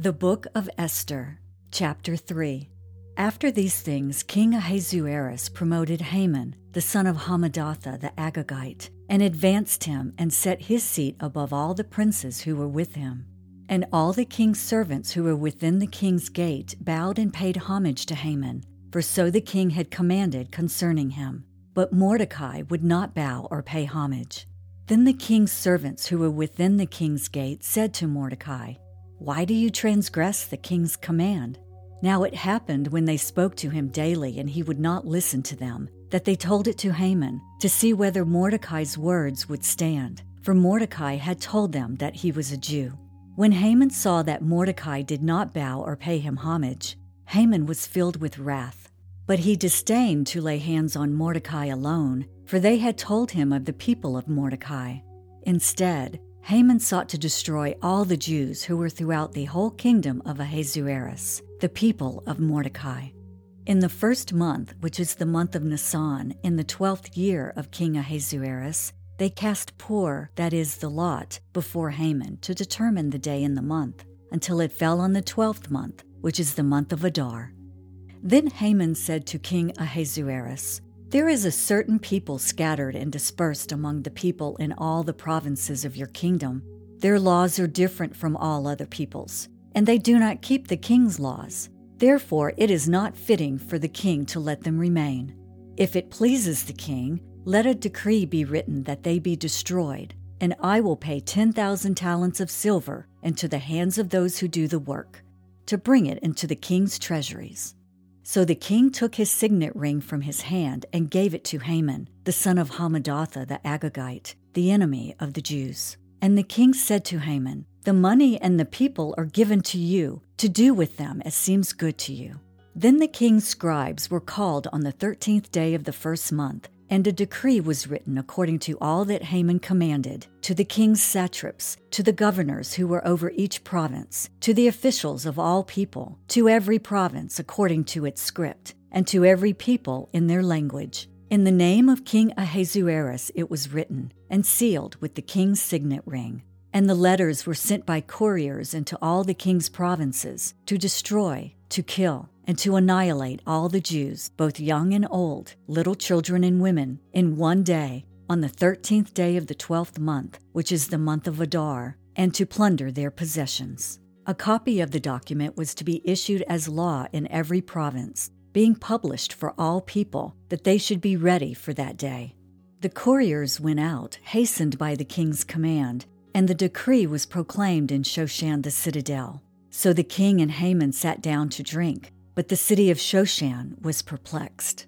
The Book of Esther, Chapter 3. After these things, King Ahasuerus promoted Haman, the son of Hammedatha the Agagite, and advanced him and set his seat above all the princes who were with him. And all the king's servants who were within the king's gate bowed and paid homage to Haman, for so the king had commanded concerning him. But Mordecai would not bow or pay homage. Then the king's servants who were within the king's gate said to Mordecai, why do you transgress the king's command? Now it happened when they spoke to him daily and he would not listen to them, that they told it to Haman to see whether Mordecai's words would stand, for Mordecai had told them that he was a Jew. When Haman saw that Mordecai did not bow or pay him homage, Haman was filled with wrath. But he disdained to lay hands on Mordecai alone, for they had told him of the people of Mordecai. Instead, Haman sought to destroy all the Jews who were throughout the whole kingdom of Ahasuerus, the people of Mordecai. In the first month, which is the month of Nisan, in the twelfth year of King Ahasuerus, they cast Pur, that is, the lot, before Haman to determine the day in the month, until it fell on the twelfth month, which is the month of Adar. Then Haman said to King Ahasuerus, there is a certain people scattered and dispersed among the people in all the provinces of your kingdom. Their laws are different from all other peoples, and they do not keep the king's laws. Therefore, it is not fitting for the king to let them remain. If it pleases the king, let a decree be written that they be destroyed, and I will pay 10,000 talents of silver into the hands of those who do the work, to bring it into the king's treasuries. So the king took his signet ring from his hand and gave it to Haman, the son of Hammedatha the Agagite, the enemy of the Jews. And the king said to Haman, The money and the people are given to you, to do with them as seems good to you. Then the king's scribes were called on the thirteenth day of the first month, and a decree was written according to all that Haman commanded, to the king's satraps, to the governors who were over each province, to the officials of all people, to every province according to its script, and to every people in their language. In the name of King Ahasuerus it was written, and sealed with the king's signet ring. And the letters were sent by couriers into all the king's provinces to destroy, to kill, and to annihilate all the Jews, both young and old, little children and women, in one day, on the thirteenth day of the twelfth month, which is the month of Adar, and to plunder their possessions. A copy of the document was to be issued as law in every province, being published for all people, that they should be ready for that day. The couriers went out, hastened by the king's command, and the decree was proclaimed in Shoshan the citadel. So the king and Haman sat down to drink, but the city of Shoshan was perplexed.